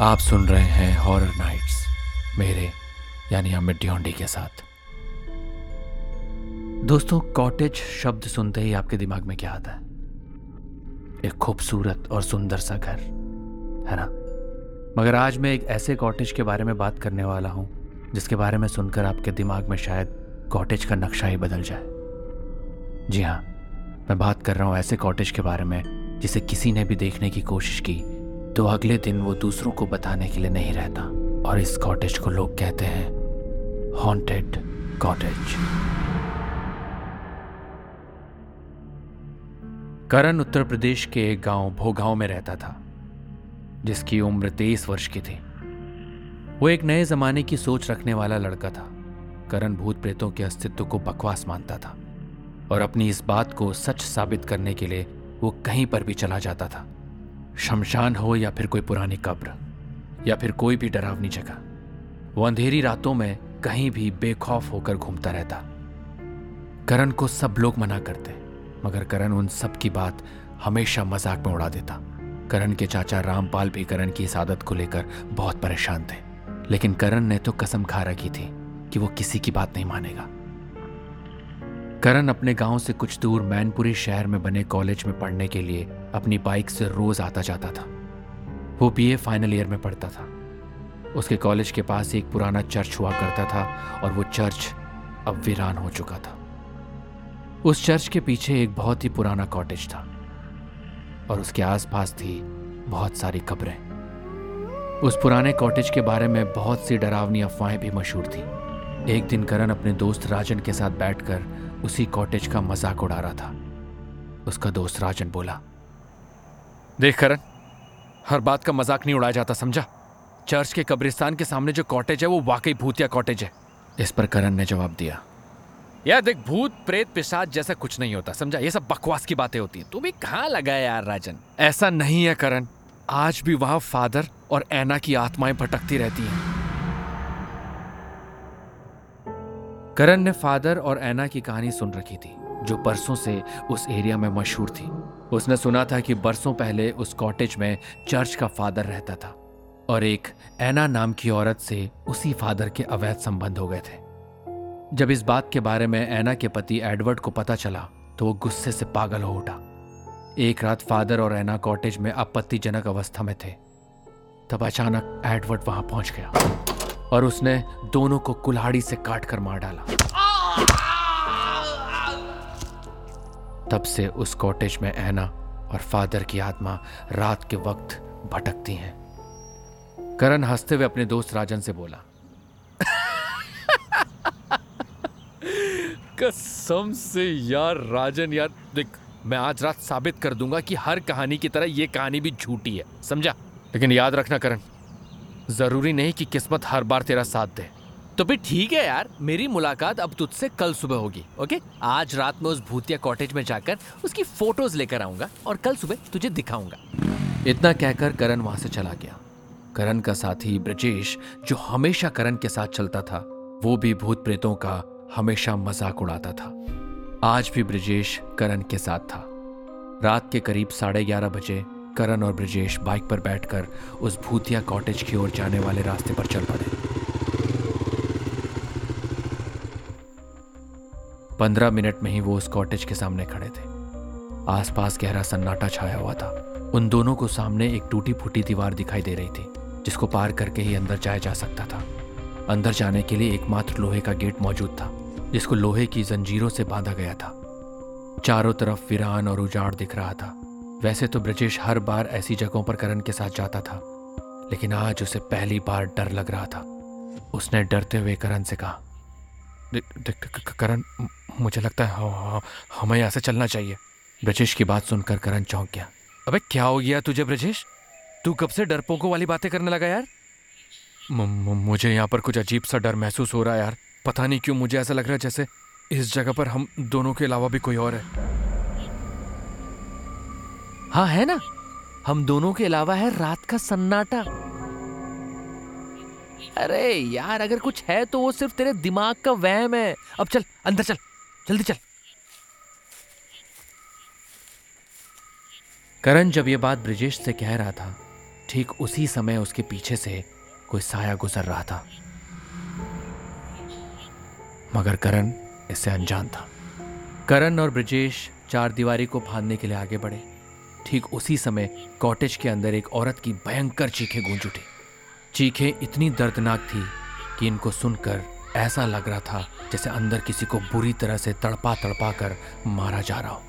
आप सुन रहे हैं हॉरर नाइट्स मेरे, यानी अमित ड्योंडी के साथ। दोस्तों कॉटेज शब्द सुनते ही आपके दिमाग में क्या आता है? एक खूबसूरत और सुंदर सा घर, है ना? मगर आज मैं एक ऐसे कॉटेज के बारे में बात करने वाला हूँ, जिसके बारे में सुनकर आपके दिमाग में शायद कॉटेज का नक्शा ही बदल जाए। जी हाँ मैं बात कर रहा हूँ ऐसे कॉटेज के बारे में, जिसे किसी ने भी देखने की कोशिश की तो अगले दिन वो दूसरों को बताने के लिए नहीं रहता। और इस कॉटेज को लोग कहते हैं हॉन्टेड कॉटेज करण उत्तर प्रदेश के एक गाँव भोगांव में रहता था, जिसकी उम्र तेईस वर्ष की थी। वो एक नए जमाने की सोच रखने वाला लड़का था। करण भूत प्रेतों के अस्तित्व को बकवास मानता था, और अपनी इस बात को सच साबित करने के लिए वो कहीं पर भी चला जाता था। शमशान हो या फिर कोई पुरानी कब्र, या फिर कोई भी डरावनी जगह, वो अंधेरी रातों में कहीं भी बेखौफ होकर घूमता रहता। करण को सब लोग मना करते, मगर करण उन सब की बात हमेशा मज़ाक में उड़ा देता। करण के चाचा रामपाल भी करण की इस आदत को लेकर बहुत परेशान थे, लेकिन करण ने तो कसम खा रखी थी कि वो किसी की बात नहीं मानेगा। करण अपने गाँव से कुछ दूर मैनपुरी शहर में बने कॉलेज में पढ़ने के लिए अपनी बाइक से रोज आता जाता था। वो बीए फाइनल ईयर में पढ़ता था। उसके कॉलेज के पास एक पुराना चर्च हुआ करता था और वो चर्च अब वीरान हो चुका था। उस चर्च के पीछे एक बहुत ही पुराना कॉटेज था और उसके आसपास थी बहुत सारी कब्रें उस पुराने कॉटेज के बारे में बहुत सी डरावनी अफवाहें भी मशहूर थी। एक दिन करण अपने दोस्त राजन के साथ बैठकर उसी कॉटेज का मज़ाक उड़ा रहा था। उसका दोस्त राजन बोला देख करण, हर बात का मज़ाक नहीं उड़ाया जाता, समझा? चर्च के कब्रिस्तान के सामने जो कॉटेज है, वो वाकई भूतिया कॉटेज है। इस पर करण ने जवाब दिया यार देख, भूत, प्रेत, पिशाच जैसा कुछ नहीं होता, समझा? ये सब बकवास की बातें होती हैं। तू भी कहाँ लगा यार, राजन? ऐसा नहीं है करण। आज भी वहाँ फादर और ऐना की आत्माएँ भटकती रहती हैं। करण ने फादर और ऐना की कहानी सुन रखी थी। जो बरसों से उस एरिया में मशहूर थी। उसने सुना था कि बरसों पहले उस कॉटेज में चर्च का फादर रहता था और एक ऐना नाम की औरत से उसी फादर के अवैध संबंध हो गए थे। जब इस बात के बारे में ऐना के पति एडवर्ड को पता चला तो वो गुस्से से पागल हो उठा। एक रात फादर और ऐना कॉटेज में आपत्तिजनक अवस्था में थे। तब अचानक एडवर्ड वहाँ पहुँच गया और उसने दोनों को कुल्हाड़ी से काट कर मार डाला। तब से उस कॉटेज में ऐना और फादर की आत्मा रात के वक्त भटकती हैं। करण हँसते हुए अपने दोस्त राजन से बोला, कसम से यार राजन, यार, देख, मैं आज रात साबित कर दूँगा कि हर कहानी की तरह ये कहानी भी झूठी है, समझा? लेकिन याद रखना करण, ज़रूरी नहीं कि किस्मत हर बार तेरा साथ दे। तो फिर ठीक है यार, मेरी मुलाकात अब तुझसे कल सुबह होगी, ओके? आज रात में उस भूतिया कॉटेज में जाकर उसकी फ़ोटोज़ लेकर आऊँगा और कल सुबह तुझे दिखाऊँगा। इतना कहकर करण वहाँ से चला गया। करण का साथी ब्रजेश, जो हमेशा करण के साथ चलता था, वो भी भूत प्रेतों का हमेशा मज़ाक उड़ाता था। आज भी ब्रजेश करण के साथ था। रात के करीब साढ़े ग्यारह बजे करण और ब्रजेश बाइक पर बैठकर उस भूतिया कॉटेज की ओर जाने वाले रास्ते पर चल पड़े। पंद्रह मिनट में ही वो उस कॉटेज के सामने खड़े थे। आसपास गहरा सन्नाटा छाया हुआ था। उन दोनों को सामने एक टूटी फूटी दीवार दिखाई दे रही थी, जिसको पार करके ही अंदर जाया जा सकता था। अंदर जाने के लिए एकमात्र लोहे का गेट मौजूद था, जिसको लोहे की जंजीरों से बांधा गया था। चारों तरफ़ वीरान और उजाड़ दिख रहा था। वैसे तो ब्रजेश हर बार ऐसी जगहों पर करण के साथ जाता था, लेकिन आज उसे पहली बार डर लग रहा था। उसने डरते हुए करण से कहा करण मुझे लगता है हमें यहाँ से चलना चाहिए। ब्रजेश की बात सुनकर करण चौंक गया। अबे, क्या हो गया तुझे ब्रजेश? तू कब से डरपोकों वाली बातें करने लगा यार? मुझे यहाँ पर कुछ अजीब सा डर महसूस हो रहा है यार। पता नहीं क्यों मुझे ऐसा लग रहा है जैसे इस जगह पर हम दोनों के अलावा भी कोई और है। हाँ है ना? हम दोनों के अलावा है रात का सन्नाटा। अरे यार, अगर कुछ है तो वो सिर्फ़ तेरे दिमाग का वहम है। अब चल, अंदर चल, जल्दी चल। करण जब ये बात ब्रिजेश से कह रहा था, ठीक उसी समय उसके पीछे से कोई साया गुजर रहा था। मगर करण इससे अनजान था। करण और ब्रिजेश चार दीवारी को फांदने के लिए आगे बढ़े। ठीक उसी समय कॉटेज के अंदर एक औरत की भयंकर चीखें गूंज उठी। चीखें इतनी दर्दनाक थी कि इनको सुनकर ऐसा लग रहा था जैसे अंदर किसी को बुरी तरह से तड़पा तड़पा कर मारा जा रहा हो।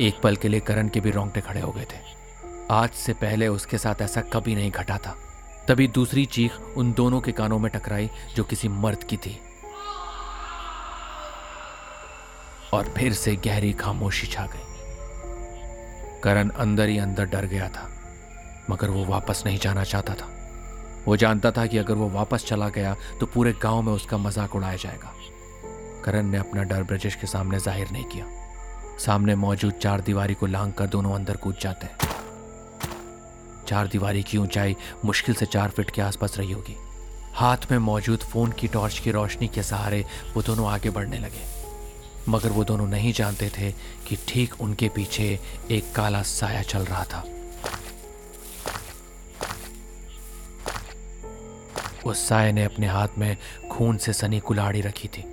एक पल के लिए करण के भी रोंगटे खड़े हो गए थे। आज से पहले उसके साथ ऐसा कभी नहीं घटा था। तभी दूसरी चीख उन दोनों के कानों में टकराई जो किसी मर्द की थी। और फिर से गहरी खामोशी छा गई। करण अंदर ही अंदर डर गया था, मगर वो वापस नहीं जाना चाहता था। वो जानता था कि अगर वो वापस चला गया तो पूरे गाँव में उसका मज़ाक उड़ाया जाएगा। करण ने अपना डर ब्रजेश के सामने ज़ाहिर नहीं किया। सामने मौजूद चार दीवारी को लांग कर दोनों अंदर कूद जाते हैं। चार दीवारी की ऊंचाई मुश्किल से चार फीट के आसपास रही होगी। हाथ में मौजूद फ़ोन की टॉर्च की रोशनी के सहारे वो दोनों आगे बढ़ने लगे। मगर वो दोनों नहीं जानते थे कि ठीक उनके पीछे एक काला साया चल रहा था। उस साय ने अपने हाथ में खून से सनी कुलाड़ी रखी थी।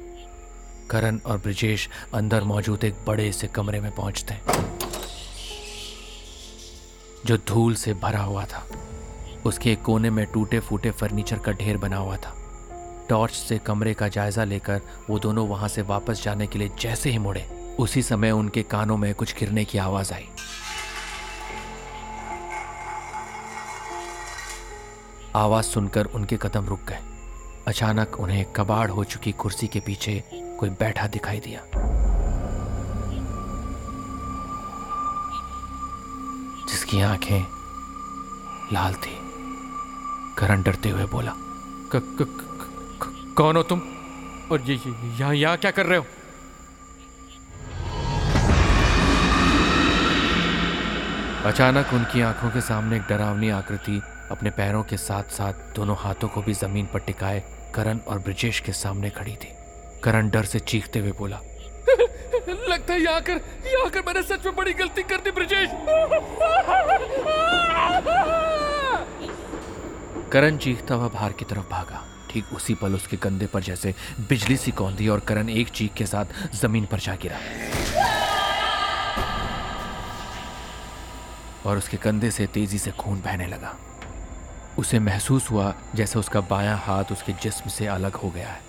करण और ब्रिजेश अंदर मौजूद एक बड़े से कमरे में पहुँचते जो धूल से भरा हुआ था। उसके कोने में टूटे फूटे फर्नीचर का ढेर बना हुआ था। टॉर्च से कमरे का जायजा लेकर वो दोनों वहाँ से वापस जाने के लिए जैसे ही मुड़े उसी समय उनके कानों में कुछ गिरने की आवाज़ आई। आवाज़ सुनकर उनके कदम रुक गए। अचानक उन्हें कबाड़ हो चुकी कुर्सी के पीछे कोई बैठा दिखाई दिया। जिसकी आँखें लाल थी करण डरते हुए बोला क, क, कौन हो तुम? और ये यहाँ यहाँ क्या कर रहे हो? अचानक उनकी आँखों के सामने एक डरावनी आकृति अपने पैरों के साथ साथ दोनों हाथों को भी ज़मीन पर टिकाए करण और ब्रिजेश के सामने खड़ी थी। करण डर से चीखते हुए बोला लगता है यहाँ कर यहाँ कर मैंने सच में बड़ी गलती कर दी ब्रिजेश। करण चीखता हुआ बाहर की तरफ़ भागा। ठीक उसी पल उसके कंधे पर जैसे बिजली सी कौंधी और करण एक चीख के साथ ज़मीन पर जा गिरा। और उसके कंधे से तेज़ी से खून बहने लगा। उसे महसूस हुआ जैसे उसका बायां हाथ उसके जिस्म से अलग हो गया है।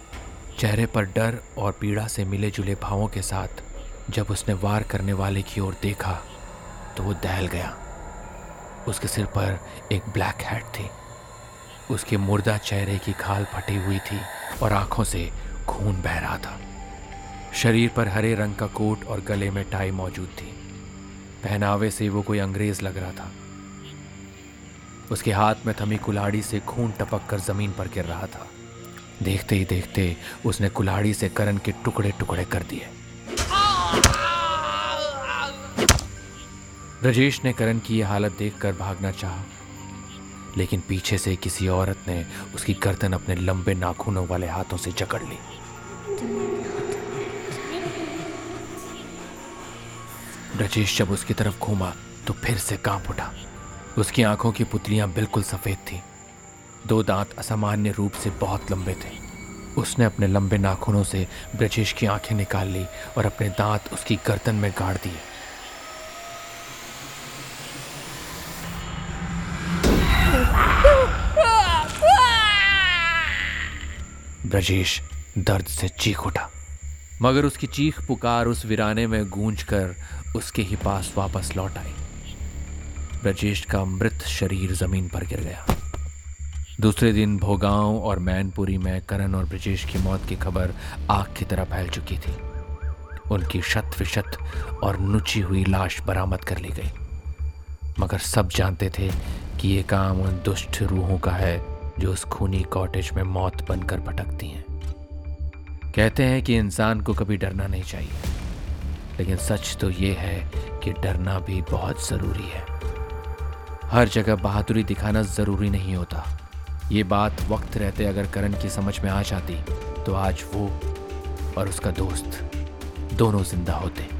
चेहरे पर डर और पीड़ा से मिले जुले भावों के साथ जब उसने वार करने वाले की ओर देखा तो वो दहल गया। उसके सिर पर एक ब्लैक हैट थी। उसके मुर्दा चेहरे की खाल फटी हुई थी और आँखों से खून बह रहा था। शरीर पर हरे रंग का कोट और गले में टाई मौजूद थी। पहनावे से वो कोई अंग्रेज़ लग रहा था। उसके हाथ में थमी कुलाड़ी से खून टपक कर ज़मीन पर गिर रहा था। देखते ही देखते उसने कुल्हाड़ी से करण के टुकड़े टुकड़े कर दिए। ब्रजेश ने करण की यह हालत देखकर भागना चाहा। लेकिन पीछे से किसी औरत ने उसकी गर्दन अपने लंबे नाखूनों वाले हाथों से जकड़ ली। ब्रजेश जब उसकी तरफ़ घूमा तो फिर से काँप उठा। उसकी आँखों की पुतलियाँ बिल्कुल सफ़ेद थीं। दो दांत असामान्य रूप से बहुत लंबे थे। उसने अपने लंबे नाखूनों से ब्रजेश की आँखें निकाल ली और अपने दांत उसकी गर्दन में गाड़ दिए। ब्रजेश दर्द से चीख उठा। मगर उसकी चीख पुकार उस वीराने में गूंज कर उसके ही पास वापस लौट आई। ब्रजेश का मृत शरीर ज़मीन पर गिर गया। दूसरे दिन भोगांव और मैनपुरी में करण और ब्रजेश की मौत की खबर आग की तरह फैल चुकी थी। उनकी शत विशत और नुची हुई लाश बरामद कर ली गई। मगर सब जानते थे कि ये काम उन दुष्ट रूहों का है जो उस खूनी कॉटेज में मौत बनकर भटकती हैं। कहते हैं कि इंसान को कभी डरना नहीं चाहिए। लेकिन सच तो ये है कि डरना भी बहुत ज़रूरी है। हर जगह बहादुरी दिखाना ज़रूरी नहीं होता। ये बात वक्त रहते अगर करण की समझ में आ जाती तो आज वो और उसका दोस्त दोनों ज़िंदा होते।